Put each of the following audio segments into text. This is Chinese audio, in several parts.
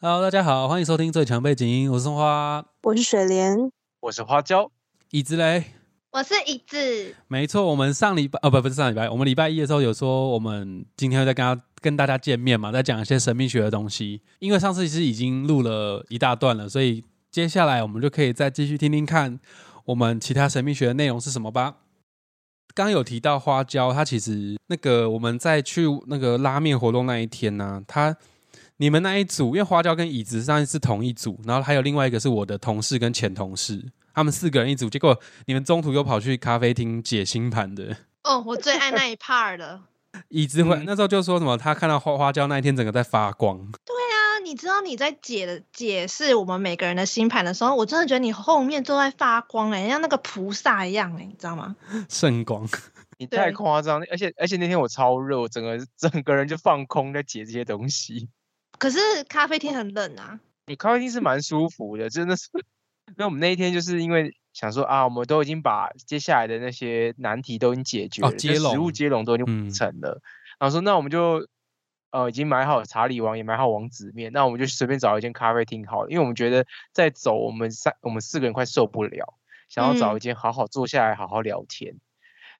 Hello，大家好，欢迎收听最强背景音，我是松花，我是雪莲，我是花椒，椅子嘞，我是椅子。没错，我们上礼拜哦不不是上礼拜，我们礼拜一的时候有说我们今天会再跟他跟大家见面嘛，再讲一些神秘学的东西。因为上次其实已经录了一大段了，所以接下来我们就可以再继续听听看我们其他神秘学的内容是什么吧。刚刚有提到花椒，它其实那个我们在去那个拉面活动那一天呢、它你们那一组，因为花椒跟椅子上是同一组，然后还有另外一个是我的同事跟前同事，他们四个人一组，结果你们中途又跑去咖啡厅解星盘的。哦，我最爱那一 part 了。椅子会、嗯那时候就说什么，他看到花花椒那一天整个在发光，对啊，你知道你在解的解释我们每个人的星盘的时候，我真的觉得你后面都在发光哎、像那个菩萨一样哎、你知道吗？圣光。你太对夸张，而且而且那天我超热，我整个整个人就放空在解这些东西。可是咖啡厅很冷啊。你咖啡厅是蛮舒服的，真的是。那我们那一天就是因为想说啊，我们都已经把接下来的那些难题都已经解决了，哦接食物接龙都已经嗯完成了。然后说那我们就呃已经买好查理王，也买好王子面，那我们就随便找一间咖啡厅好了，因为我们觉得再走我们三我们四个人快受不了，想要找嗯一间好好坐下来好好聊天。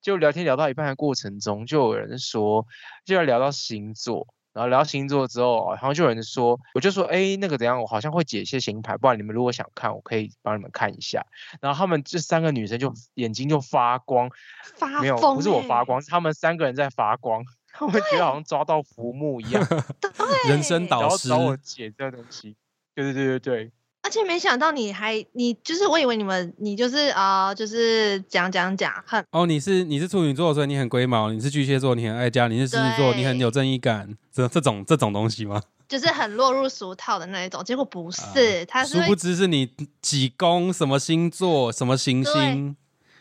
就聊天聊到一半的过程中，就有人说，就要聊到星座，然后聊到星座之后，然后就有人说，我就说，哎，那个怎样，我好像会解一些星牌，不然你们如果想看，我可以帮你们看一下。然后他们这三个女生就眼睛就发光，发没有，疯、不是我发，光，是他们三个人在发光，他们觉得好像抓到浮木一样，人生导师然后找我解这个东西。对对对对对，而且没想到你还你就是我以为你们你就是啊、呃就是讲讲讲很哦，你是你是处女座，所以你很龟毛；你是巨蟹座，你很爱家；你是狮子座，你很有正义感。这这种这种东西吗？就是很落入俗套的那一种，结果不是，他是殊不，知是你几宫、什么星座、什么行星。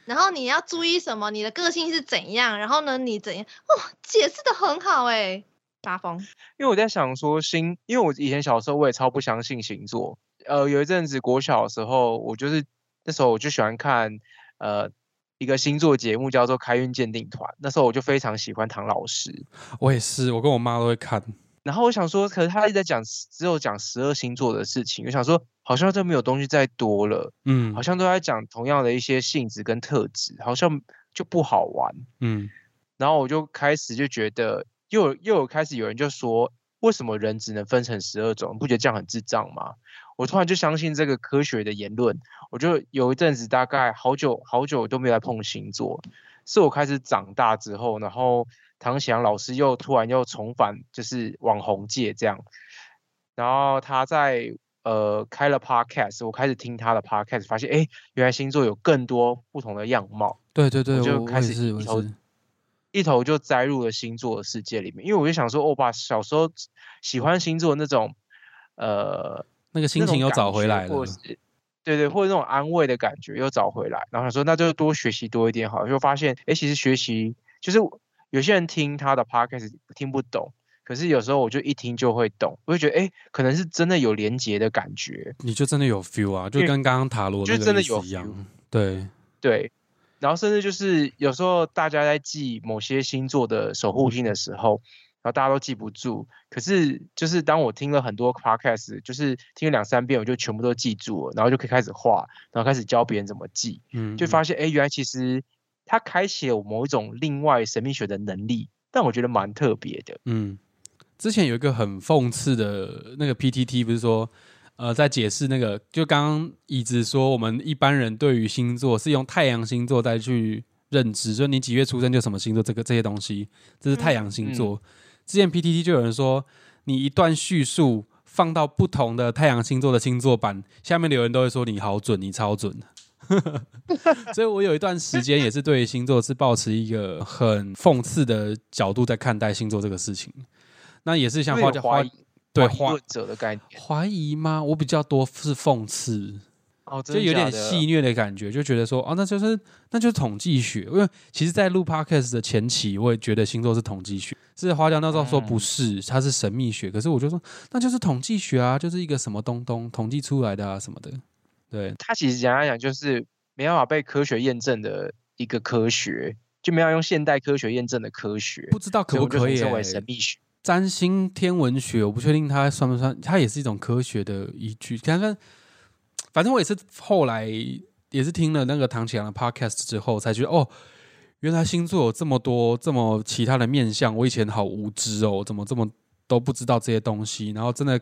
然后你要注意什么，你的个性是怎样，然后呢你怎样哦，解释的很好哎、发疯。因为我在想说星，因为我以前小时候我也超不相信星座。呃，有一阵子国小的时候，我就是那时候我就喜欢看呃一个星座节目叫做《开运鉴定团》，那时候我就非常喜欢唐老师。我也是，我跟我妈都会看。然后我想说，可是他一直在讲只有讲十二星座的事情，我想说好像都没有东西再多了，嗯好像都在讲同样的一些性质跟特质，好像就不好玩。嗯，然后我就开始就觉得，又有又有开始有人就说，为什么人只能分成十二种？你不觉得这样很智障吗？我突然就相信这个科学的言论，我就有一阵子大概好久好久都没有来碰星座，是我开始长大之后，然后唐翔老师又突然又重返就是网红界这样，然后他在呃开了 podcast，我开始听他的 podcast，发现哎，诶原来星座有更多不同的样貌。对对对，我就开始一头。一头就栽入了星座的世界里面，因为我就想说，我把小时候喜欢星座那种，呃，那个心情又找回来了对对，或者那种安慰的感觉又找回来。然后想说，那就多学习多一点好了，就发现，哎，其实学习就是有些人听他的 podcast 听不懂，可是有时候我就一听就会懂，我就觉得，哎，可能是真的有连结的感觉。你就真的有 feel 啊，就跟刚刚塔罗就真的有一样。对，对，然后甚至就是有时候大家在记某些星座的守护星的时候，然后大家都记不住。可是就是当我听了很多 podcast，就是听了两三遍，我就全部都记住了，然后就可以开始画，然后开始教别人怎么记，嗯，嗯就发现哎，诶原来其实它开启了我某一种另外神秘学的能力，但我觉得蛮特别的。嗯，之前有一个很讽刺的那个 PTT，不是说，呃，在解释那个，就刚刚椅子说，我们一般人对于星座是用太阳星座再去认知，就是你几月出生就什么星座，这个这些东西，这是太阳星座。之前 PTT 就有人说，你一段叙述放到不同的太阳星座的星座版，下面留言都会说你好准，你超准。所以我有一段时间也是对于星座是抱持一个很讽刺的角度在看待星座这个事情。那也是像有花椒花点怀疑对花怀疑者的概念怀疑吗？我比较多是讽刺，哦，就有点戏谑的感觉，就觉得说哦，那就是那就是统计学。因为其实，在录 podcast 的前期，我也觉得星座是统计学。是花椒那时候说不是，它是神秘学。可是我就说那就是统计学啊，就是一个什么东东统计出来的啊什么的。对，它其实简单来讲就是没办法被科学验证的一个科学，就没有用现代科学验证的科学，不知道可不可以、称为欸神秘学。占星天文学，我不确定它算不算，它也是一种科学的依据。看看，反正我也是后来也是听了那个唐启阳的 podcast 之后，才觉得哦，原来星座有这么多这么其他的面相，我以前好无知哦，怎么这么都不知道这些东西，然后真的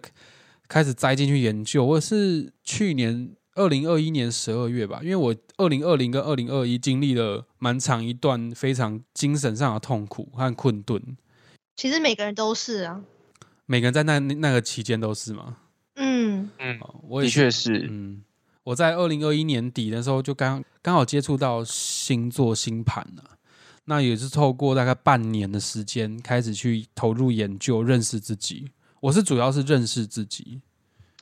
开始栽进去研究。我是去年。二零二一年十二月吧，因为我二零二零跟二零二一经历了蛮长一段非常精神上的痛苦和困顿。其实每个人都是啊，每个人在那那个期间都是吗？嗯嗯，我的确是。嗯，我在二零二一年底的时候就刚刚好接触到星座星盘了，那也是透过大概半年的时间开始去投入研究，认识自己。我是主要是认识自己。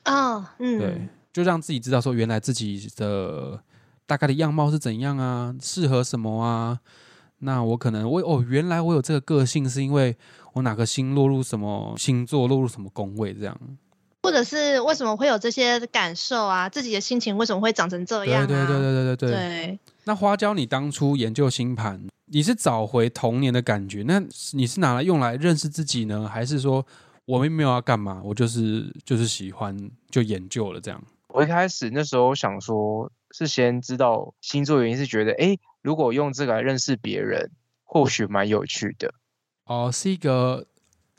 哦，嗯，对。就让自己知道说，原来自己的大概的样貌是怎样啊，适合什么啊？那我可能我哦，原来我有这个个性，是因为我哪个星落入什么星座，落入什么宫位这样，或者是为什么会有这些感受啊？自己的心情为什么会长成这样？对对对对对对对。那花椒，你当初研究星盘，你是找回童年的感觉？那你是拿来用来认识自己呢，还是说我们没有要干嘛？我就是就是喜欢就研究了这样？我一开始那时候想说，是先知道星座原因，是觉得，哎，如果用这个来认识别人，或许蛮有趣的。哦，是一个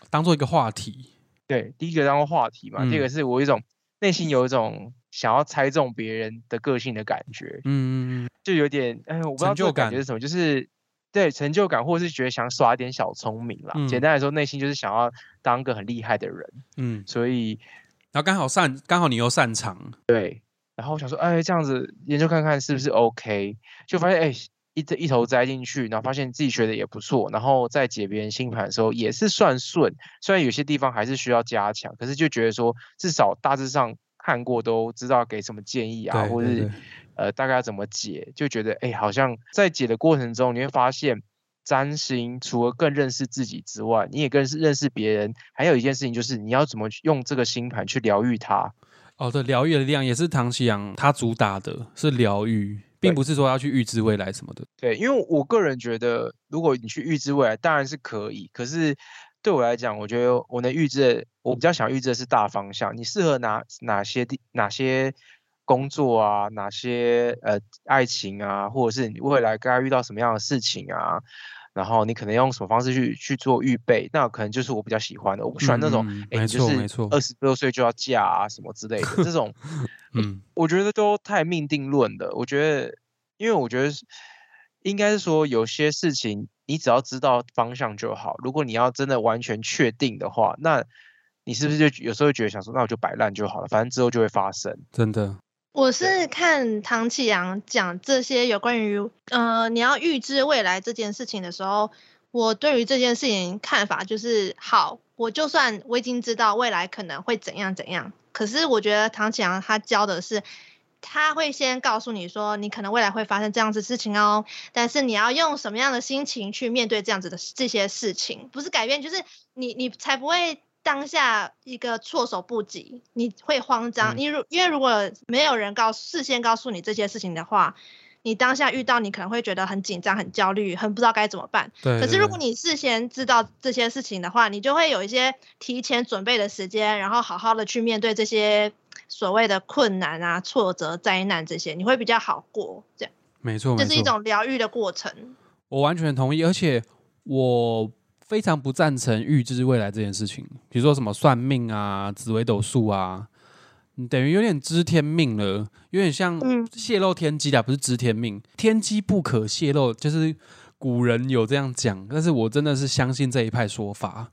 当做一个话题。对，第一个当做话题嘛，第二个是我一种内心有一种想要猜中别人的个性的感觉。嗯嗯嗯，就有点，哎，我不知道这个感觉是什么，就是对成就感，或者是觉得想耍一点小聪明啦。简单来说，内心就是想要当个很厉害的人。嗯，所以。然后刚好擅，刚好你又擅长，对。然后我想说，哎，这样子研究看看是不是 OK，就发现，哎，一一头栽进去，然后发现自己学的也不错，然后在解别人星盘的时候也是算顺，虽然有些地方还是需要加强，可是就觉得说，至少大致上看过都知道给什么建议啊，或者是呃大概要怎么解，就觉得，哎，好像在解的过程中，你会发现。占星除了更认识自己之外，你也更是认识别人。还有一件事情就是，你要怎么用这个星盘去疗愈他。哦，对，疗愈的力量也是唐启阳他主打的，是疗愈，并不是说要去预知未来什么的。对，因为我个人觉得，如果你去预知未来，当然是可以。可是对我来讲，我觉得我能预知，我比较想预知的是大方向。你适合哪哪些地、哪些工作啊？哪些呃爱情啊？或者是你未来该遇到什么样的事情啊？然后你可能用什么方式去去做预备？那可能就是我比较喜欢的。我不喜欢那种，哎，就是二十六岁就要嫁啊什么之类的这种。嗯，我觉得都太命定论的。我觉得，因为我觉得应该是说，有些事情你只要知道方向就好。如果你要真的完全确定的话，那你是不是就有时候觉得想说，那我就摆烂就好了，反正之后就会发生。真的。我是看唐启阳讲这些有关于呃你要预知未来这件事情的时候，我对于这件事情看法就是好，我就算我已经知道未来可能会怎样怎样，可是我觉得唐启阳他教的是，他会先告诉你说你可能未来会发生这样子事情哦，但是你要用什么样的心情去面对这样子的这些事情，不是改变，就是你你才不会。当下一个措手不及，你会慌张。你如因为如果没有人告事先告诉你这些事情的话，你当下遇到你可能会觉得很紧张、很焦虑、很不知道该怎么办。对。可是如果你事先知道这些事情的话，你就会有一些提前准备的时间，然后好好的去面对这些所谓的困难啊、挫折、灾难这些，你会比较好过。这样。没错，这是一种疗愈的过程。我完全同意，而且我。非常不赞成预知未来这件事情，比如说什么算命啊、紫微斗数啊，等于有点知天命了，有点像泄露天机的，不是知天命，天机不可泄露，就是古人有这样讲，但是我真的是相信这一派说法。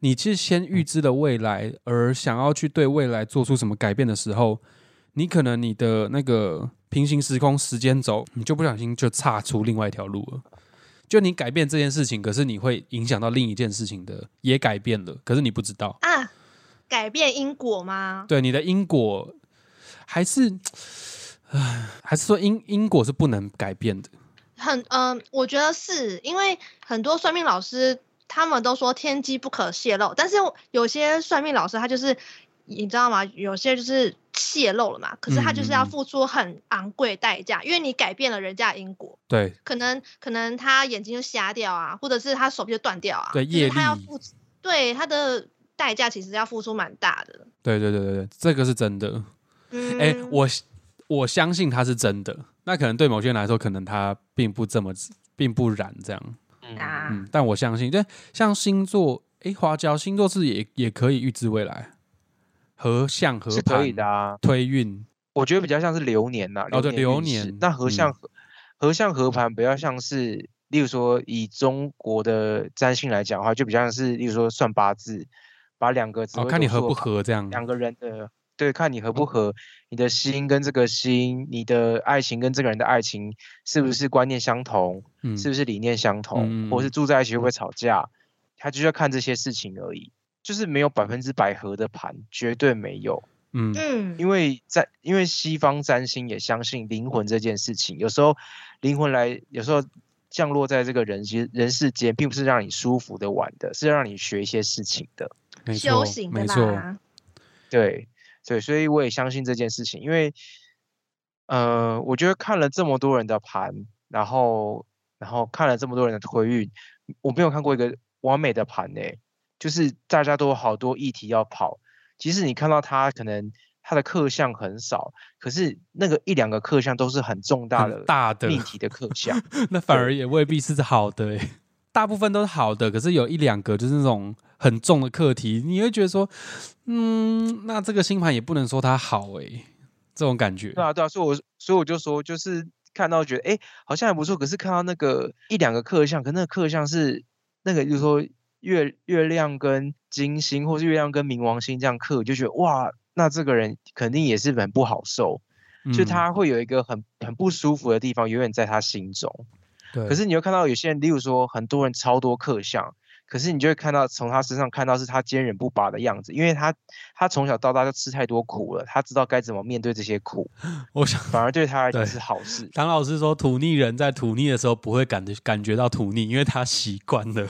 你其实先预知了未来，而想要去对未来做出什么改变的时候，你可能你的那个平行时空时间轴，你就不小心就岔出另外一条路了。就你改变这件事情，可是你会影响到另一件事情的，也改变了，可是你不知道啊？改变因果吗？对，你的因果还是，唉，还是说因因果是不能改变的？很嗯，我觉得是因为很多算命老师他们都说天机不可泄露，但是有些算命老师他就是。你知道吗？有些就是泄露了嘛，可是他就是要付出很昂贵代价，因为你改变了人家因果。对，可能可能他眼睛就瞎掉啊，或者是他手臂就断掉啊。对，业他要付对他的代价其实要付出蛮大的。对对对对对，这个是真的。嗯，哎、我我相信他是真的，那可能对某些人来说，可能他并不这么，并不然这样。嗯啊，嗯，但我相信，对，像星座，哎、花椒星座是也也可以预知未来，合相合是可以的啊。推运，我觉得比较像是流年呐、哦对流年那合相嗯。合合相合盘比较像是，例如说以中国的占星来讲的话，就比较像是，例如说算八字，把两个字哦，看你合不合这样。两个人的对，看你合不合，你的心跟这个心，你的爱情跟这个人的爱情是不是观念相同，嗯，是不是理念相同，嗯或是住在一起会不会吵架，他就是要看这些事情而已，就是没有百分之百合的盘，绝对没有。嗯嗯，因为在因为西方占星也相信灵魂这件事情，有时候灵魂来，有时候降落在这个人间人世间，并不是让你舒服的玩的，是让你学一些事情的。没修错，行的没错，啦。对对，所以我也相信这件事情，因为呃，我觉得看了这么多人的盘，然后然后看了这么多人的推运，我没有看过一个完美的盘呢、就是大家都有好多议题要跑，即使你看到他可能他的课项很少，可是那个一两个课项都是很重大的大的，命题的课项。那反而也未必是好的、欸，大部分都是好的，可是有一两个就是那种很重的课题，你会觉得说，嗯，那这个星盘也不能说它好、欸，这种感觉。对啊，对啊，所以我所以我就说，就是看到觉得哎、诶好像还不错，可是看到那个一两个课项，可那个课项是那个，就是说月月亮跟金星，或是月亮跟冥王星这样克，就觉得哇，那这个人肯定也是很不好受，就嗯他会有一个很很不舒服的地方，永远在他心中。对，可是你会看到有些人，例如说很多人超多克相，可是你就会看到从他身上看到是他坚韧不拔的样子，因为他他从小到大就吃太多苦了，他知道该怎么面对这些苦，我想反而对他来讲是好事。唐老师说，土逆人在土逆的时候不会感觉感觉到土逆，因为他习惯了，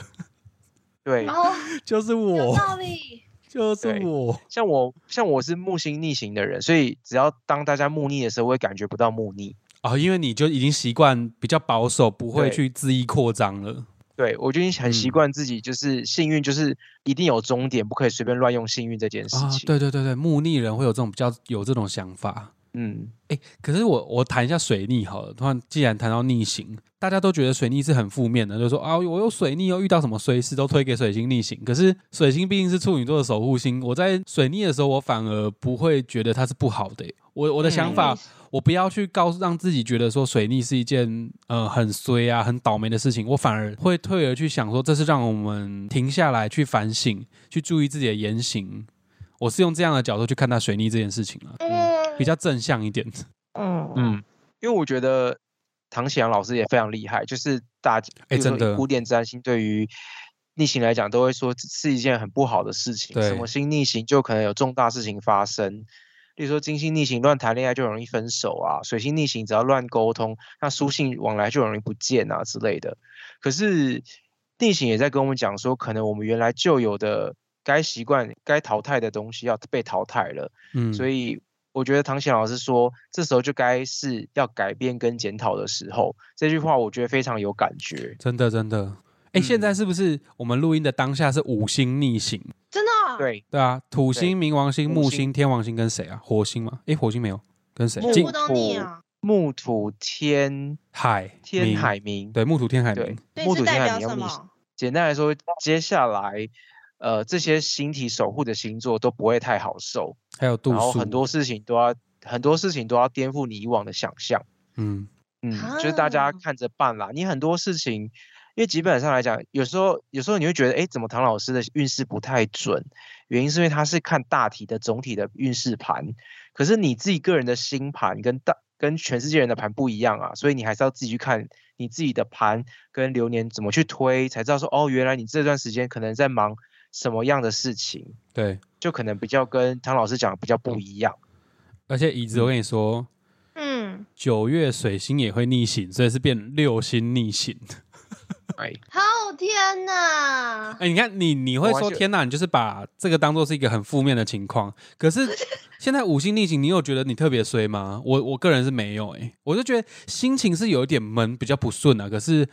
对，哦，就是有我，道理。就是我，像我像我是木星逆行的人，所以只要当大家木逆的时候，我也感觉不到木逆。哦，因为你就已经习惯比较保守，不会去恣意扩张了。对我就已经很习嗯惯自己，就是幸运，就是一定有终点，不可以随便乱用幸运这件事啊，情。对对对对，木逆人会有这种比较有这种想法。嗯，哎，可是我我谈一下水逆好了。突然既然谈到逆行，大家都觉得水逆是很负面的，就说啊，我有水逆，又遇到什么衰事，都推给水星逆行。可是水星毕竟是处女座的守护星，我在水逆的时候，我反而不会觉得它是不好的欸、我我的想嗯法，我不要去告诉让自己觉得说水逆是一件呃很衰啊、很倒霉的事情，我反而会退而去想说，这是让我们停下来去反省，去注意自己的言行。我是用这样的角度去看待水逆这件事情了，嗯比较正向一点。嗯嗯，因为我觉得唐启阳老师也非常厉害，就是大家，哎真的古典占星对于逆行来讲，都会说是一件很不好的事情，什对么星逆行就可能有重大事情发生。例如说金星逆行乱谈恋爱就容易分手啊，水星逆行只要乱沟通，那书信往来就容易不见啊之类的。可是逆行也在跟我们讲说，可能我们原来就有的该习惯、该淘汰的东西要被淘汰了。嗯，所以我觉得唐贤老师说，这时候就该是要改变跟检讨的时候。这句话我觉得非常有感觉。真的真的。哎、现在嗯是不是我们录音的当下是五星逆行？真的哦，对，对啊，土星、冥王星、木星星、天王星跟谁啊？火星吗？哎、火星没有，跟谁？金全部都逆啊，木土天海天海明，对木土天海对冥。对，木土天海是代表冥要？简单来说，接下来呃这些星体守护的星座都不会太好受，还有度数，然后很多事情都要很多事情都要颠覆你以往的想象。嗯，嗯，就是大家啊看着办啦。你很多事情，因为基本上来讲，有时候有时候你会觉得，哎，怎么唐老师的运势不太准？原因是因为他是看大体的总体的运势盘，可是你自己个人的星盘跟大跟全世界人的盘不一样啊，所以你还是要自己去看你自己的盘跟流年怎么去推，才知道说，哦，原来你这段时间可能在忙什么样的事情，对。就可能比较跟唐老师讲的比较不一样。而且椅子，我跟你说，嗯，九月水星也会逆行，所以是变六星逆行。哎，好天哪！哎、你看你你会说天哪，你就是把这个当做是一个很负面的情况。可是 现在五星逆行，你有觉得你特别衰吗？我我个人是没有哎、我就觉得心情是有一点闷，比较不顺啊。可是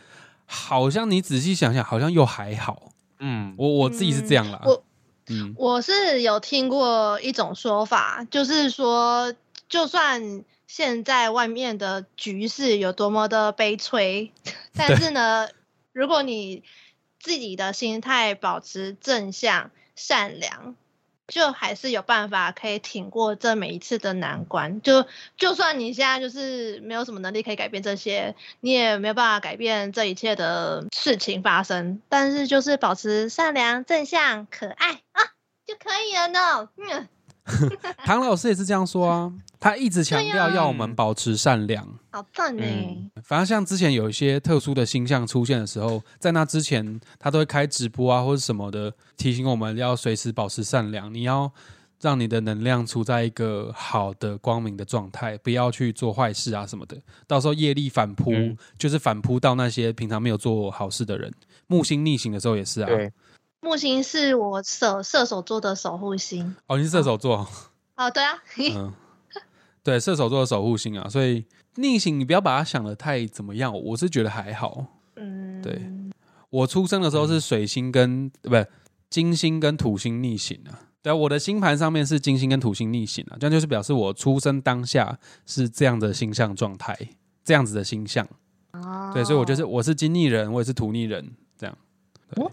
好像你仔细想想，好像又还好。嗯，我我自己是这样啦。我嗯，我是有听过一种说法，就是说，就算现在外面的局势有多么的悲催，但是呢，如果你自己的心态保持正向、善良，就还是有办法可以挺过这每一次的难关。就就算你现在就是没有什么能力可以改变这些，你也没有办法改变这一切的事情发生，但是就是保持善良、正向、可爱啊，就可以了呢。嗯，唐老师也是这样说啊，他一直强调要我们保持善良。好赞哎、嗯反正像之前有一些特殊的星象出现的时候，在那之前他都会开直播啊或者什么的，提醒我们要随时保持善良，你要让你的能量处在一个好的光明的状态，不要去做坏事啊什么的。到时候业力反扑，嗯就是反扑到那些平常没有做好事的人。木星逆行的时候也是啊。对，木星是我射射手座的守护星。哦，你是射手座，哦，对啊，嗯，对，射手座的守护星啊，所以逆行你不要把它想的太怎么样，我是觉得还好。嗯，对我出生的时候是水星跟、呃不金星跟土星逆行啊。对啊，我的星盘上面是金星跟土星逆行啊，这样就是表示我出生当下是这样的星象状态，这样子的星象。哦，对，所以我就是我是金逆人，我也是土逆人，这样哦，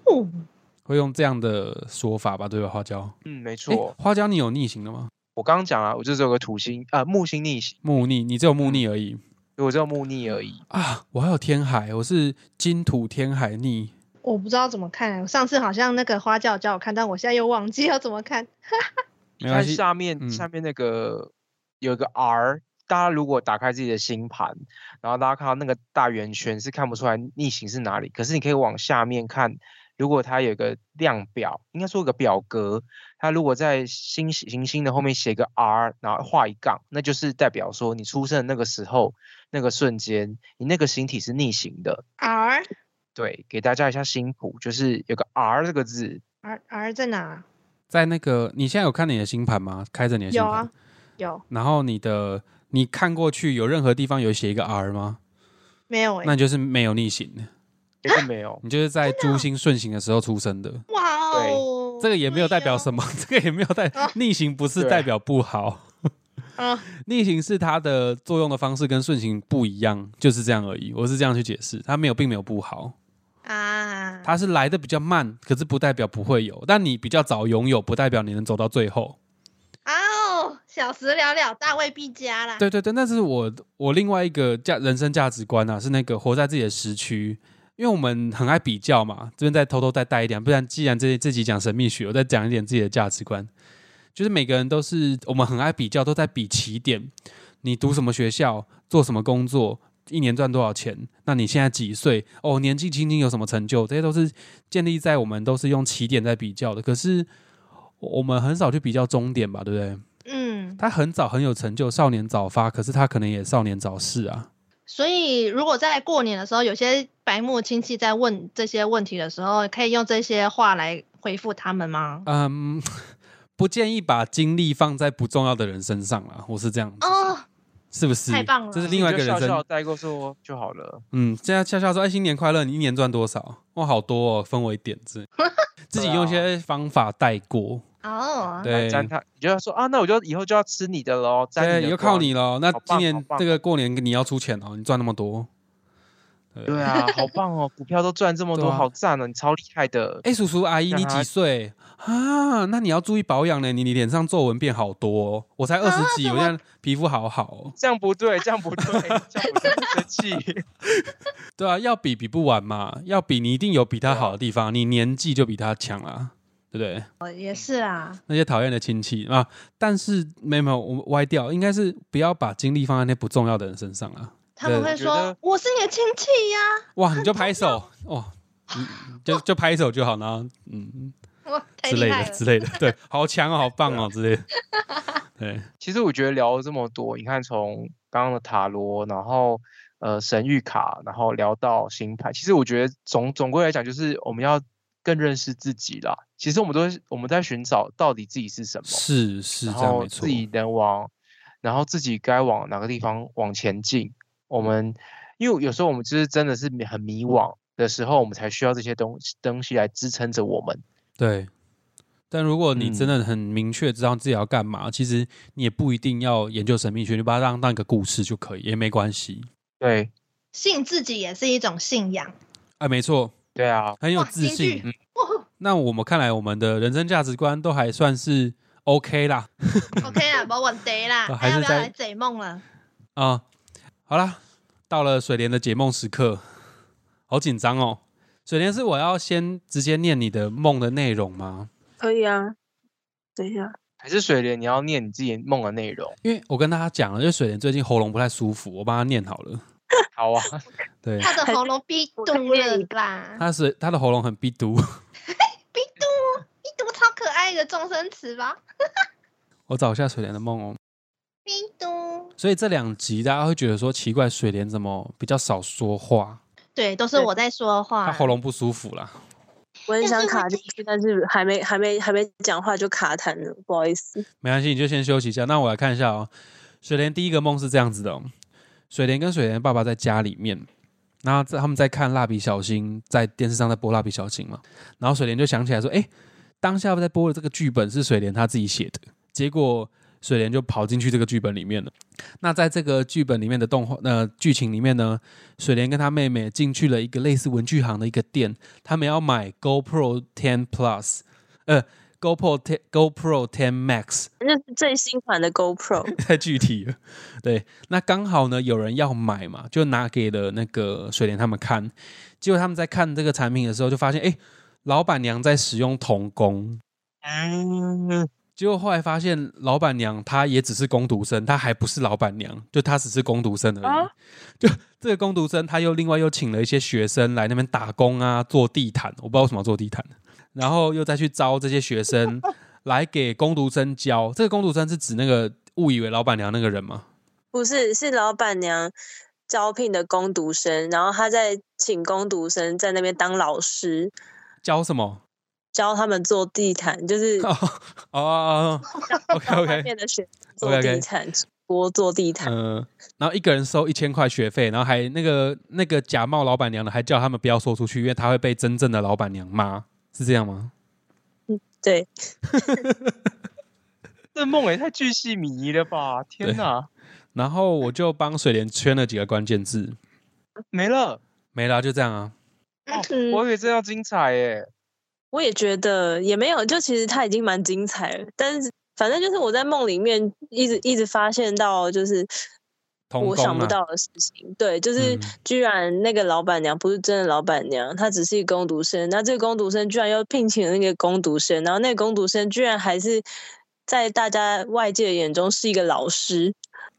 会用这样的说法吧？对吧？花椒，嗯，没诶错。花椒你有逆行的吗？我刚刚讲啊，我就是有个土星啊、木星逆行，木逆，你只有木逆而已、我只有木逆而已。啊！我还有天海，我是金土天海逆。我不知道怎么看。我上次好像那个花教教我看，但我现在又忘记要怎么看。看 没关系，下面、嗯下面那个有一个 R，大家如果打开自己的星盘，然后大家看到那个大圆圈是看不出来逆行是哪里，可是你可以往下面看，如果它有一个量表，应该说有个表格，它如果在星行星的后面写个 R，然后画一杠，那就是代表说你出生的那个时候那个瞬间，你那个星体是逆行的。R 对，给大家一下星谱，就是有个 R 这个字，R R 在哪？在那个你现在有看你的星盘吗？开着你的星盘，有啊，有然后你的你看过去有任何地方有写一个 R 吗？没有哎、那就是没有逆行的，也是没有。你就是在珠星顺行的时候出生的。哇哦，这个也没有代表什么。么，这个也没有代啊逆行不是代表不好，嗯，逆行是它的作用的方式跟顺行不一样，就是这样而已。我是这样去解释，它没有并没有不好，啊，它是来的比较慢，可是不代表不会有。但你比较早拥有，不代表你能走到最后。哦，小时了了，大未必佳啦。对对对，那是我我另外一个价人生价值观啊，是那个活在自己的时区。因为我们很爱比较嘛，这边再偷偷再带一点，不然既然这这集讲神秘学，我再讲一点自己的价值观，就是每个人都是我们很爱比较，都在比起点，你读什么学校，做什么工作，一年赚多少钱，那你现在几岁？哦，年纪轻轻有什么成就？这些都是建立在我们都是用起点在比较的，可是我们很少去比较终点吧，对不对？嗯，他很早很有成就，少年早发，可是他可能也少年早逝啊。所以如果在过年的时候，有些白目亲戚在问这些问题的时候，可以用这些话来回复他们吗？嗯，不建议把精力放在不重要的人身上啊，我是这样子，哦，是不是？太棒了这是另外一个人你就笑笑生。带过说就好了。嗯，现在笑笑说：“哎，新年快乐！你一年赚多少？哇，好多哦，分为点子，自己用一些方法带过。哦，对，沾他，你就要说啊，那我就以后就要吃你的喽，沾对，你的又靠你喽。那今年这个过年你要出钱哦，你赚那么多。对啊，好棒哦，股票都赚这么多，啊好赞哦，你超厉害的。哎，叔叔阿姨，你几岁啊？那你要注意保养呢，你你脸上皱纹变好多、哦。我才二十几，我现在皮肤好好、哦。这样不对，这样不对，这样不对，生气。对啊，要比比不完嘛，要比你一定有比他好的地方，你年纪就比他强啊，对不对？哦也是啊，那些讨厌的亲戚啊，但是没有没有，我们歪掉，应该是不要把精力放在那些不重要的人身上啊。他们会说我是你的亲戚呀，哇，你就拍手哦，嗯就就拍手就好，然后嗯哇，之类。的之类的，对，好强哦，好 棒哦之类的，对，其实我觉得聊了这么多，你看从刚刚的塔罗，然后呃神谕卡，然后聊到星盘，其实我觉得总总归来讲，就是我们要更认识自己啦。其实我们都是我们在寻找到底自己是什么，是是然后自，己能往，然后自己该往哪个地方往前进。我们因为有时候我们就是真的是很迷惘，的时候，我们才需要这些东西东西来支撑着我们。对。但如果你真嗯的很明确知道自己要干嘛，其实你也不一定要研究神秘学，你把它当当一个故事就可以，也没关系。对信自己也是一种信仰。哎，没错，对啊，很有自信。那我们看来，我们的人生价值观都还算是 OK 啦。OK 啦，没问题啦。啊 还是在那要不要来解梦了？啊、好啦，到了水莲的解梦时刻，好紧张哦。水莲是我要先直接念你的梦的内容吗？可以啊。等一下，还是水莲，你要念你自己梦的内容。因为我跟大家讲了，因为水莲最近喉咙不太舒服，我帮他念好了。好啊，对，他的喉咙逼我嘟了啦，他是他的喉咙很逼嘟。逼嘟，逼嘟超可爱的终身词吧？我找一下水莲的梦哦。所以这两集大家会觉得说奇怪，水莲怎么比较少说话？对，都是我在说话。他喉咙不舒服啦。我很想卡进去，但是还没还没还没讲话就卡痰了，不好意思。没关系，你就先休息一下。那我来看一下哦。水莲第一个梦是这样子的、哦：水莲跟水莲爸爸在家里面，然后在他们在看蜡笔小新，在电视上在播蜡笔小新嘛。然后水莲就想起来说：“哎，当下在播的这个剧本是水莲他自己写的。”结果水莲就跑进去这个剧本里面了。那在这个剧本里面的动画呃剧情里面呢，水莲跟她妹妹进去了一个类似文具行的一个店，他们要买 GoPro Ten Plus，呃，GoPro Ten GoPro Ten Max。那是最新款的 GoPro，太具体了。对，那刚好呢，有人要买嘛，就拿给了那个水莲他们看。结果他们在看这个产品的时候，就发现，哎，老板娘在使用童工。嗯，结果后来发现，老板娘她也只是工读生，她还不是老板娘，就她只是工读生而已。啊就这个工读生，她又另外又请了一些学生来那边打工啊，做地毯。我不知道为什么要做地毯，然后又再去招这些学生来给工读生教。这个工读生是指那个误以为老板娘那个人吗？不是是老板娘招聘的工读生，然后他在请工读生在那边当老师，教什么？教他们做地毯，就是哦哦哦，OK 外 OK，面的学生做 OK，OK 地毯，直播做地毯。嗯，然后一个人收一千块学费，然后还那个那个假冒老板娘的还叫他们不要说出去，因为他会被真正的老板娘骂，是这样吗？对，这梦也太巨细靡遗了吧！天对哪，然后我就帮水莲圈了几个关键字，没了。没了，就这样啊。我以为这要精彩耶。我也觉得也没有，就其实他已经蛮精彩了，但是反正就是我在梦里面一直一直发现到，就是我想不到的事情。对，就是嗯居然那个老板娘不是真的老板娘，她只是一个工读生。那这个工读生居然又聘请了那个工读生，然后那个工读生居然还是在大家外界的眼中是一个老师。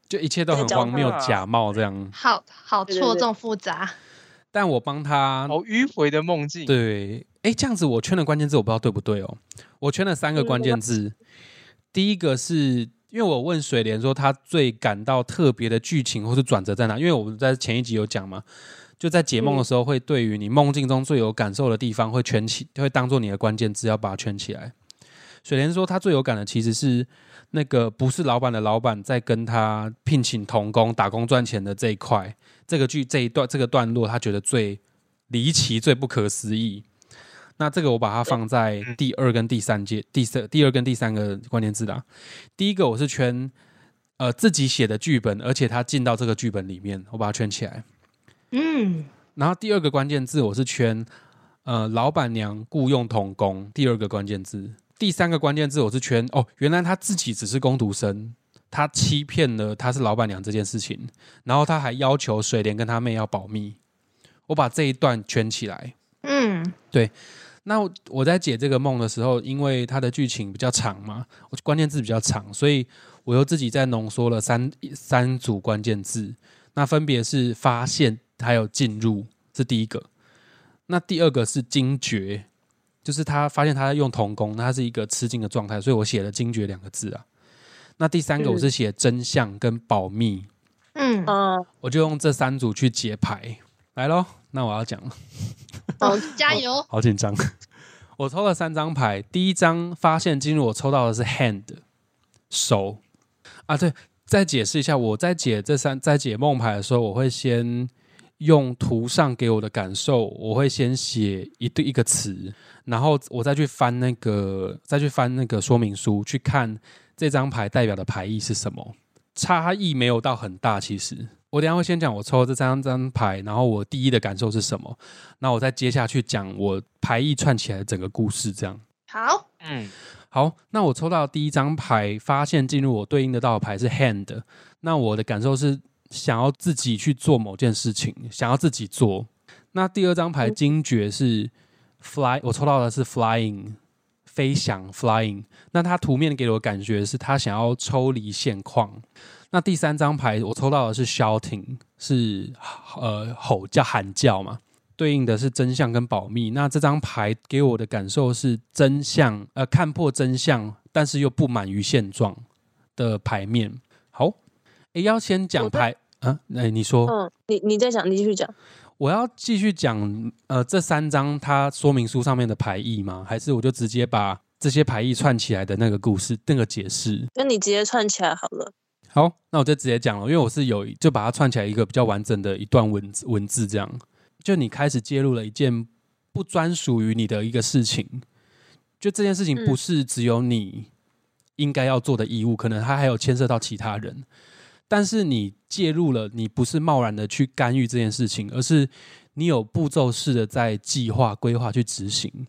就一切都很荒谬，假冒这样。好好错综复杂。但我帮他好迂回的梦境。，对，哎，这样子我圈的关键字我不知道对不对哦。我圈了三个嗯关键字，第一个是因为我问水莲说他最感到特别的剧情或是转折在哪，因为我们在前一集有讲嘛，就在解梦的时候会对于你梦境中最有感受的地方会圈起，会当做你的关键字要把它圈起来。水莲说他最有感的其实是那个不是老板的老板在跟他聘请童工打工赚钱的这一块，这个剧这一段这个段落他觉得最离奇、最不可思议。那这个我把它放在第二跟第三节、第三、第二跟第三个关键字啦。第一个我是圈呃自己写的剧本，而且他进到这个剧本里面，我把它圈起来。嗯，然后第二个关键字我是圈呃老板娘雇佣童工，第二个关键字。第三个关键字我是圈哦，原来他自己只是工读生，他欺骗了他是老板娘这件事情，然后他还要求水莲跟他妹要保密。我把这一段圈起来。嗯，对那我我在解这个梦的时候，因为它的剧情比较长嘛，我关键字比较长，所以我又自己再浓缩了三三组关键字。那分别是发现还有进入是第一个，那第二个是惊觉，就是他发现他在用童工，那他是一个吃惊的状态，所以我写了惊觉两个字啊。那第三个我是写真相跟保密，嗯，嗯，我就用这三组去解牌。来喽，那我要讲了。好，加油！好紧张。我抽了三张牌，第一张发现进入，我抽到的是 hand 手啊。对，再解释一下，我在解这三在解梦牌的时候，我会先用图上给我的感受，我会先写一对一个词，然后我再去翻那个再去翻那个说明书，去看这张牌代表的牌意是什么。差异没有到很大，其实。我等下会先讲我抽这三张牌，然后我第一的感受是什么，那我再接下去讲我牌意串起来的整个故事，这样。好，嗯，好，那我抽到第一张牌，发现进入我对应得到的牌是 hand，那我的感受是想要自己去做某件事情，想要自己做。那第二张牌惊觉是 fly，我抽到的是 flying，飞翔 flying。那它图面给我感觉是他想要抽离现况。那第三张牌我抽到的是 shouting，是呃吼叫喊叫嘛，对应的是真相跟保密。那这张牌给我的感受是真相，呃看破真相，但是又不满于现状的牌面。好，诶，要先讲牌啊？哎，你说，嗯，你你在讲，你继续讲。我要继续讲呃这三张它说明书上面的牌意吗？还是我就直接把这些牌意串起来的那个故事那个解释？那你直接串起来好了。好，那我就直接讲了，因为我是有就把它串起来一个比较完整的一段文字文字，这样。就你开始介入了一件不专属于你的一个事情，就这件事情不是只有你应该要做的义务，可能它还有牵涉到其他人，但是你介入了，你不是贸然的去干预这件事情，而是你有步骤式的在计划规划去执行，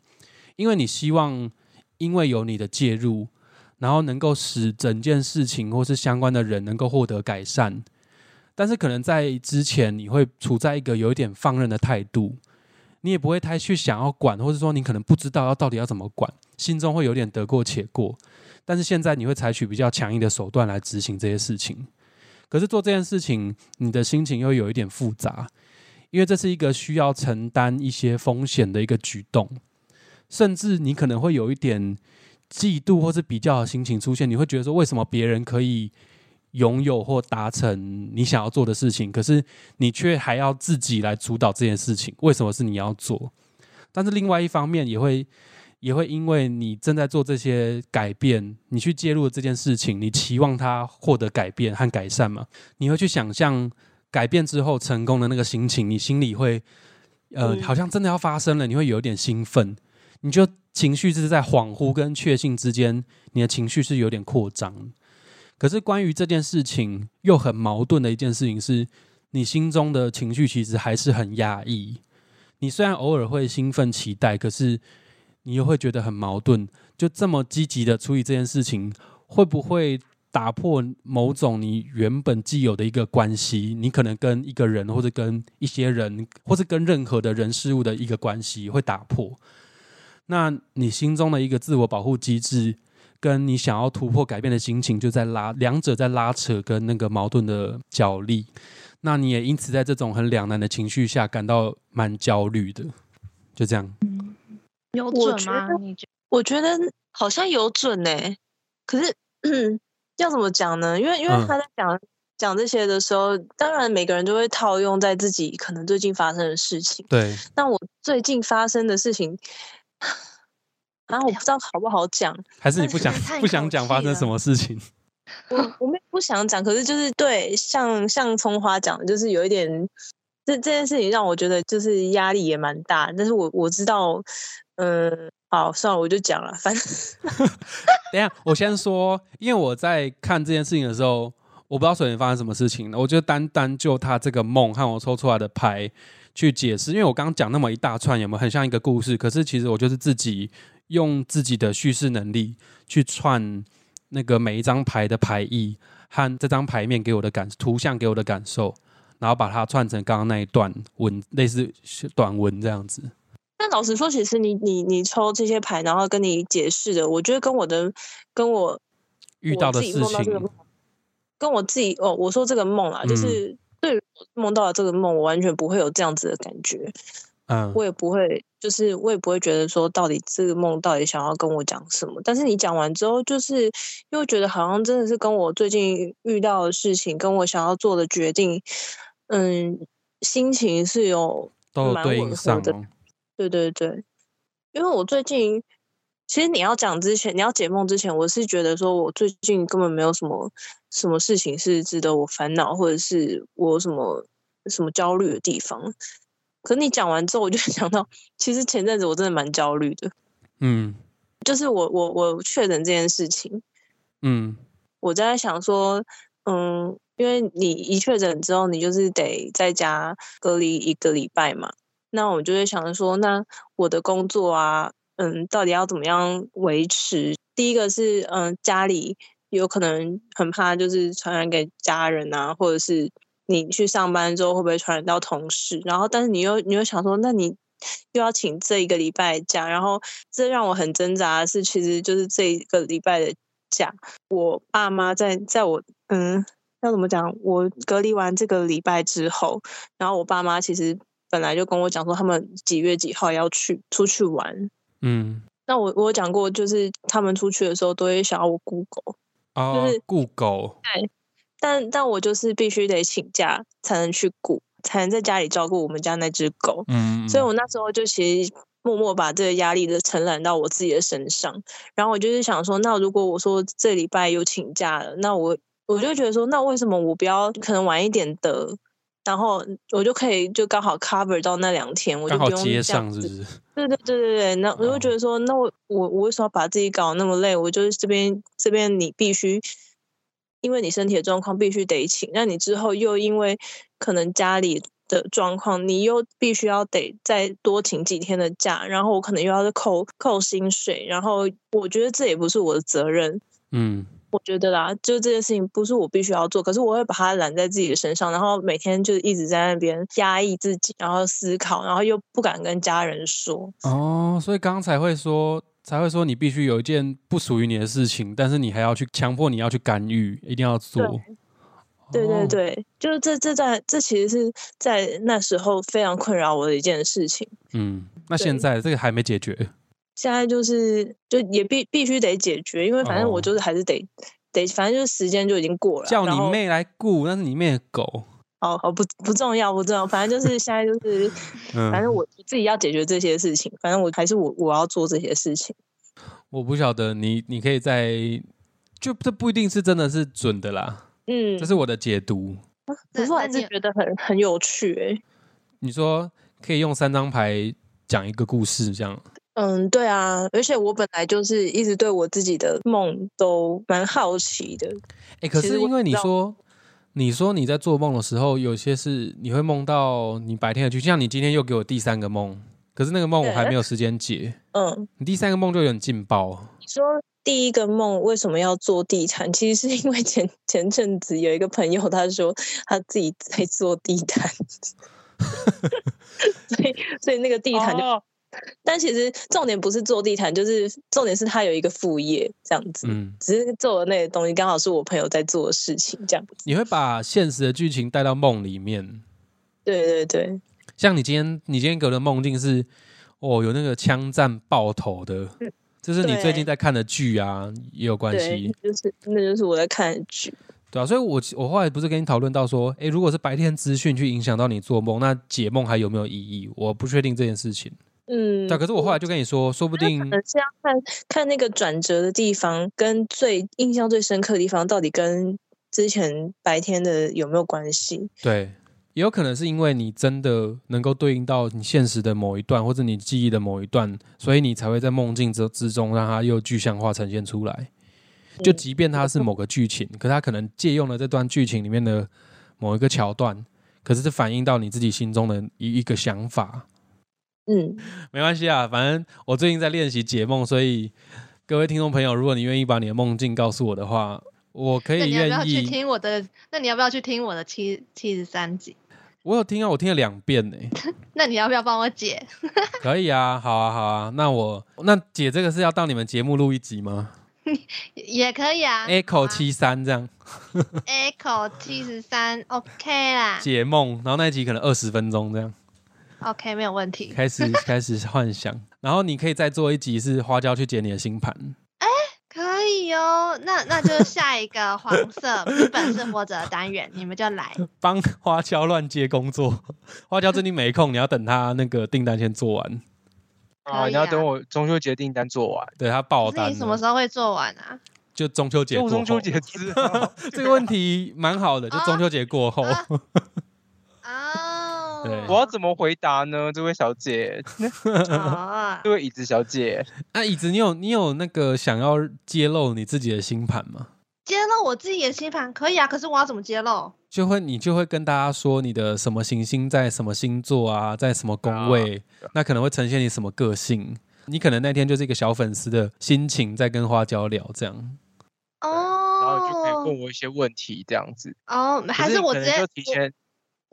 因为你希望因为有你的介入。然后能够使整件事情或是相关的人能够获得改善，但是可能在之前你会处在一个有一点放任的态度，你也不会太去想要管，或者说你可能不知道要到底要怎么管，心中会有点得过且过。但是现在你会采取比较强硬的手段来执行这些事情，可是做这件事情你的心情又有一点复杂，因为这是一个需要承担一些风险的一个举动，甚至你可能会有一点。嫉妒或是比较的心情出现，你会觉得说，为什么别人可以拥有或达成你想要做的事情，可是你却还要自己来主导这件事情？为什么是你要做？但是另外一方面，也会也会因为你正在做这些改变，你去介入这件事情，你期望它获得改变和改善嘛？你会去想象改变之后成功的那个心情，你心里会呃，好像真的要发生了，你会有点兴奋。你就情绪是在恍惚跟确信之间，你的情绪是有点扩张。可是关于这件事情又很矛盾的一件事情是，你心中的情绪其实还是很压抑。你虽然偶尔会兴奋期待，可是你又会觉得很矛盾。就这么积极的处理这件事情，会不会打破某种你原本既有的一个关系？你可能跟一个人，或者跟一些人，或者跟任何的人事物的一个关系会打破。那你心中的一个自我保护机制，跟你想要突破改变的心情，就在拉两者在拉扯，跟那个矛盾的角力。那你也因此在这种很两难的情绪下，感到蛮焦虑的。就这样，有准吗？你觉？我觉得好像有准呢。可是 要怎么讲呢？因为因为他在讲讲这些的时候，当然每个人都会套用在自己可能最近发生的事情。对。那我最近发生的事情。啊，我不知道好不好讲，还是你不想不想讲发生什么事情？我我没不想讲，可是就是对，像像葱花讲的，就是有一点，这这件事情让我觉得就是压力也蛮大。但是我我知道，嗯，好，算了，我就讲了。反正 等一下我先说，因为我在看这件事情的时候，我不知道首先发生什么事情了。我就单单就他这个梦和我抽出来的牌去解释，因为我刚刚讲那么一大串，有没有很像一个故事？可是其实我就是自己。用自己的叙事能力去串那个每一张牌的牌意和这张牌面给我的感图像给我的感受，然后把它串成刚刚那一段文，类似短文这样子。那老实说，其实你你你抽这些牌，然后跟你解释的，我觉得跟我的跟我遇到的事情，跟我自己哦，我说这个梦啊，就是对梦到了这个梦，我完全不会有这样子的感觉。嗯，我也不会，就是我也不会觉得说到底这个梦到底想要跟我讲什么。但是你讲完之后，就是又觉得好像真的是跟我最近遇到的事情，跟我想要做的决定，嗯，心情是有蛮吻合的。对对对，因为我最近其实你要讲之前，你要解梦之前，我是觉得说我最近根本没有什么什么事情是值得我烦恼，或者是我什么。什么焦虑的地方。可你讲完之后，我就 想到，其实前阵子我真的蛮焦虑的，嗯就是我我我确诊这件事情，嗯我在想说，嗯，因为你一确诊之后，你就是得在家隔离一个礼拜嘛。那我就会想说，那我的工作啊，嗯，到底要怎么样维持？第一个是，嗯，家里有可能很怕，就是传染给家人啊，或者是你去上班之后会不会传染到同事？然后，但是你又你又想说，那你又要请这一个礼拜假，然后这让我很挣扎的是，其实就是这一个礼拜的假，我爸妈在在我嗯要怎么讲？我隔离完这个礼拜之后，然后我爸妈其实本来就跟我讲说，他们几月几号要去出去玩。嗯，那我我有讲过，就是他们出去的时候都会想要我雇狗，哦就是，雇狗，但但我就是必须得请假才能去雇，才能在家里照顾我们家那只狗。嗯，所以我那时候就其实默默把这个压力的承揽到我自己的身上。然后我就是想说，那如果我说这礼拜有请假了，那我我就觉得说，那为什么我不要可能晚一点得，然后我就可以就刚好 cover 到那两天，我就不用接上是不是？对对对对对，那 我就觉得说，那我我我为什么要把自己搞那么累？我就是这边这边你必须，因为你身体的状况必须得请，那你之后又因为可能家里的状况，你又必须要得再多请几天的假，然后我可能又要扣扣薪水，然后我觉得这也不是我的责任，嗯我觉得啦，就这件事情不是我必须要做，可是我会把它揽在自己的身上，然后每天就一直在那边压抑自己，然后思考，然后又不敢跟家人说。哦，所以刚才会说才会说你必须有一件不属于你的事情，但是你还要去强迫你要去干预，一定要做。对对哦，对，就是这这在这其实是在那时候非常困扰我的一件事情。嗯，那对现在这个还没解决。现在就是就也必必须得解决，因为反正我哦就是还是得、得，反正就是时间就已经过了。叫你妹来雇，那是你妹的狗。哦好不不重要不重要，反正就是现在就是，嗯，反正我自己要解决这些事情，反正我还是我我要做这些事情。我不晓得你，你可以在就这不一定是真的是准的啦，嗯这，是我的解读。可是我还是觉得很很有趣诶、你说可以用三张牌讲一个故事，这样嗯，对啊，而且我本来就是一直对我自己的梦都蛮好奇的。哎、可是因为你说，你说你在做梦的时候，有些是你会梦到你白天的剧，像你今天又给我第三个梦，可是那个梦我还对没有时间解，嗯，你第三个梦就有点劲爆。你说第一个梦为什么要做地毯？其实是因为前前阵子有一个朋友他说他自己在做地毯，所以所以那个地毯就，哦 但其实重点不是做地毯，就是重点是他有一个副业这样子。嗯，只是做的那些东西刚好是我朋友在做的事情，这样子。你会把现实的剧情带到梦里面，对对对，像你今天你今天给我的梦境是，哦，有那个枪战爆头的，这是你最近在看的剧啊，也有关系，，就是那就是我在看的剧。对啊，所以我我后来不是跟你讨论到说，诶，如果是白天资讯去影响到你做梦，那解梦还有没有意义？我不确定这件事情。嗯，对啊，可是我后来就跟你说，说不定可能是要看看那个转折的地方，跟最印象最深刻的地方，到底跟之前白天的有没有关系？对，也有可能是因为你真的能够对应到你现实的某一段，或者你记忆的某一段，所以你才会在梦境之之中让它又具象化呈现出来。就嗯即便它是某个剧情，可是它可能借用了这段剧情里面的某一个桥段，可是是反映到你自己心中的一一个想法。嗯，没关系啊，反正我最近在练习解梦，所以各位听众朋友，如果你愿意把你的梦境告诉我的话，我可以那你要不要去愿意。听我的？那你要不要去听我的七七十三集？我有听啊，我听了两遍呢。那你要不要帮我解？可以啊，好啊，好啊。那我那解这个是要到你们节目录一集吗也可以啊。？Echo 七三这样 Echo 七十三，OK 啦解梦，然后那一集可能二十分钟这样，，OK 没有问题。开始 开始幻想，然后你可以再做一集是花椒去解你的星盘。哎可以哦，那那就下一个黄色资本是活着的单元，你们就来。帮花椒乱接工作，花椒最近没空，你要等他那个订单先做完，啊，啊你要等我中秋节订单做完，对他爆单可是你什么，时候会做完啊？就中秋节中秋节之 后，这个问题蛮好的，就中秋节过后。啊哦，对我要怎么回答呢？这位小姐，哦这位椅子小姐，那椅子，你有你有那个想要揭露你自己的星盘吗？揭露我自己的星盘可以啊，可是我要怎么揭露？就会你就会跟大家说你的什么行星在什么星座啊，在什么宫位，那可能会呈现你什么个性。你可能那天就是一个小粉丝的心情在跟花椒聊这样。哦然后你就可以哦问我一些问题，这样子。哦，还是我直接就提前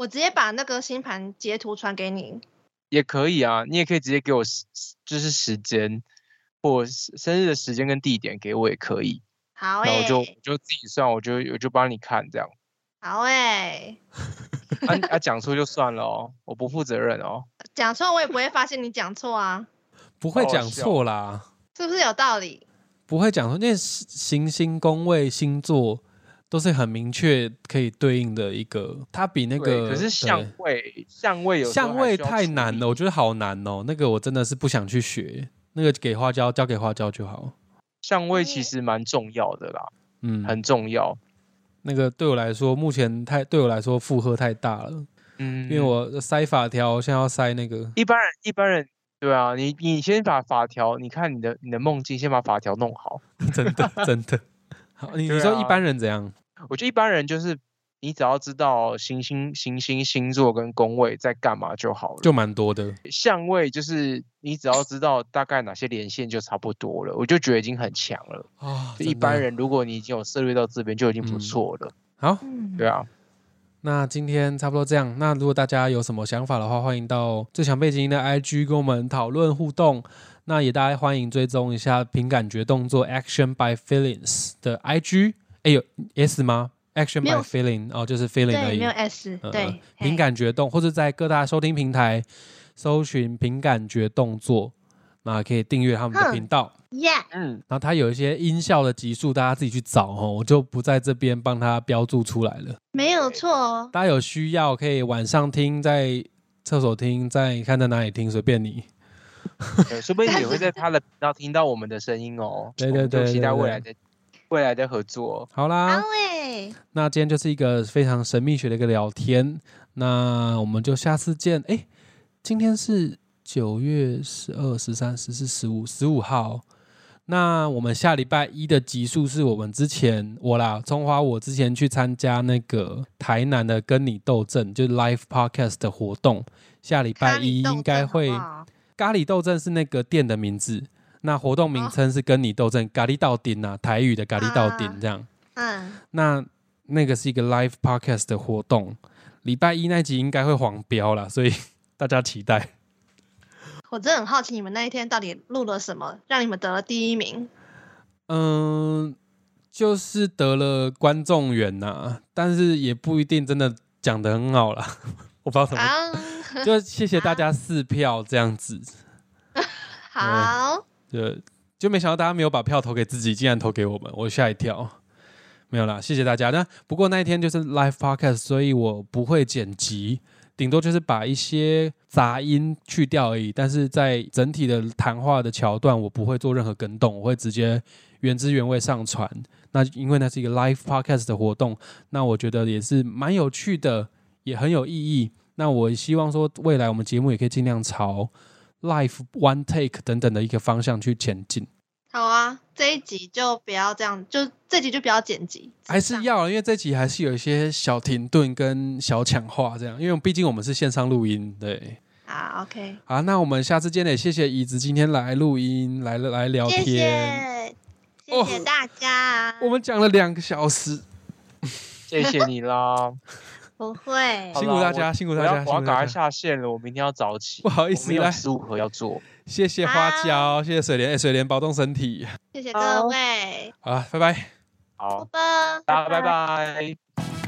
我直接把那个星盘截图传给你。也可以啊，你也可以直接给我时就是时间或生生日的时间跟地点给我也可以，好诶、那我就我就自己算，我就我就帮你看这样。好诶、啊啊，讲错就算了哦，我不负责任哦。讲错我也不会发现你讲错啊，不会讲错啦，是不是有道理？不会讲错，因为行星、宫位、星座都是很明确可以对应的一个，它比那，个可是相位相位有相位太难了，我觉得好难哦。那个我真的是不想去学，那个给花椒交给花椒就好。相位哦其实蛮重要的啦，嗯，很重要。那个对我来说，目前太对我来说负荷太大了，嗯，因为我塞法条，现在要塞那个，一般人一般人对啊，你你先把法条，你看你的你的梦境，先把法条弄好。真的真的。好，你你说一般人怎样？我觉得一般人就是你只要知道行星行星星座跟宫位在干嘛就好了。就蛮多的。相位就是你只要知道大概哪些连线就差不多了，我就觉得已经很强了。啊，就一般人如果你已经有涉猎到这边，就已经不嗯错了。好，嗯，对啊，那今天差不多这样。那如果大家有什么想法的话，欢迎到最强背景音的 IG 跟我们讨论互动。那也大家欢迎追踪一下凭感觉动作 Action by Feelings 的 IG。哎有 S 吗？Action 没 by Feeling 哦，就是 Feeling 而对，已。没有 S，对，凭感觉动，或者在各大收听平台搜寻凭感觉动作，那可以订阅他们的频道。耶，嗯，然后它有一些音效的集数，大家自己去找哦，我就不在这边帮他标注出来了。没有错哦。大家有需要可以晚上听，在厕所听，在看在哪里听，随便你。对说不定你也会在 他的频道听到我们的声音哦。对对对对对待未来的未来的合作。好啦，好诶，那今天就是一个非常神秘学的一个聊天，那我们就下次见。哎，今天是九月十二、十三、十四、十五、十五号。那我们下礼拜一的集数是我们之前我啦，葱花我之前去参加那个台南的跟你斗阵，就是 live podcast 的活动。下礼拜一应该会咖喱斗阵是那个店的名字，那活动名称是跟你斗阵咖喱到顶啊，台语的咖喱到顶啊这样。嗯，那那个是一个 live podcast 的活动，礼拜一那集应该会黄标啦，所以大家期待。我真的很好奇你们那一天到底录了什么，让你们得了第一名。嗯，就是得了观众缘呐、但是也不一定真的讲的很好啦，我不知道怎么，啊，就谢谢大家四票这样子，好，就就没想到大家没有把票投给自己，竟然投给我们，我吓一跳。没有啦，谢谢大家。那不过那一天就是 live podcast，所以我不会剪辑，顶多就是把一些杂音去掉而已。但是在整体的谈话的桥段，我不会做任何跟动，我会直接原汁原味上传。那因为那是一个 live podcast 的活动，那我觉得也是蛮有趣的，也很有意义。那我希望说，未来我们节目也可以尽量朝 live one take 等等的一个方向去前进。好啊，这一集就不要这样，就这集就不要剪辑，还是要，因为这集还是有一些小停顿跟小抢话这样，因为毕竟我们是线上录音，对。好，OK，好，那我们下次见嘞！谢谢椅子今天来录音，来来聊谢天。谢，谢谢大家。我们讲了两个小时，谢谢你啦，不会辛苦大家，辛苦大家，我要赶快辛苦大家。下线了，我明天要早起。不好意思，我们有来，十五盒要做。谢谢花椒，谢谢水莲，哎，水莲保重身体。谢谢各位，好了，拜拜。好，拜拜。大家拜拜。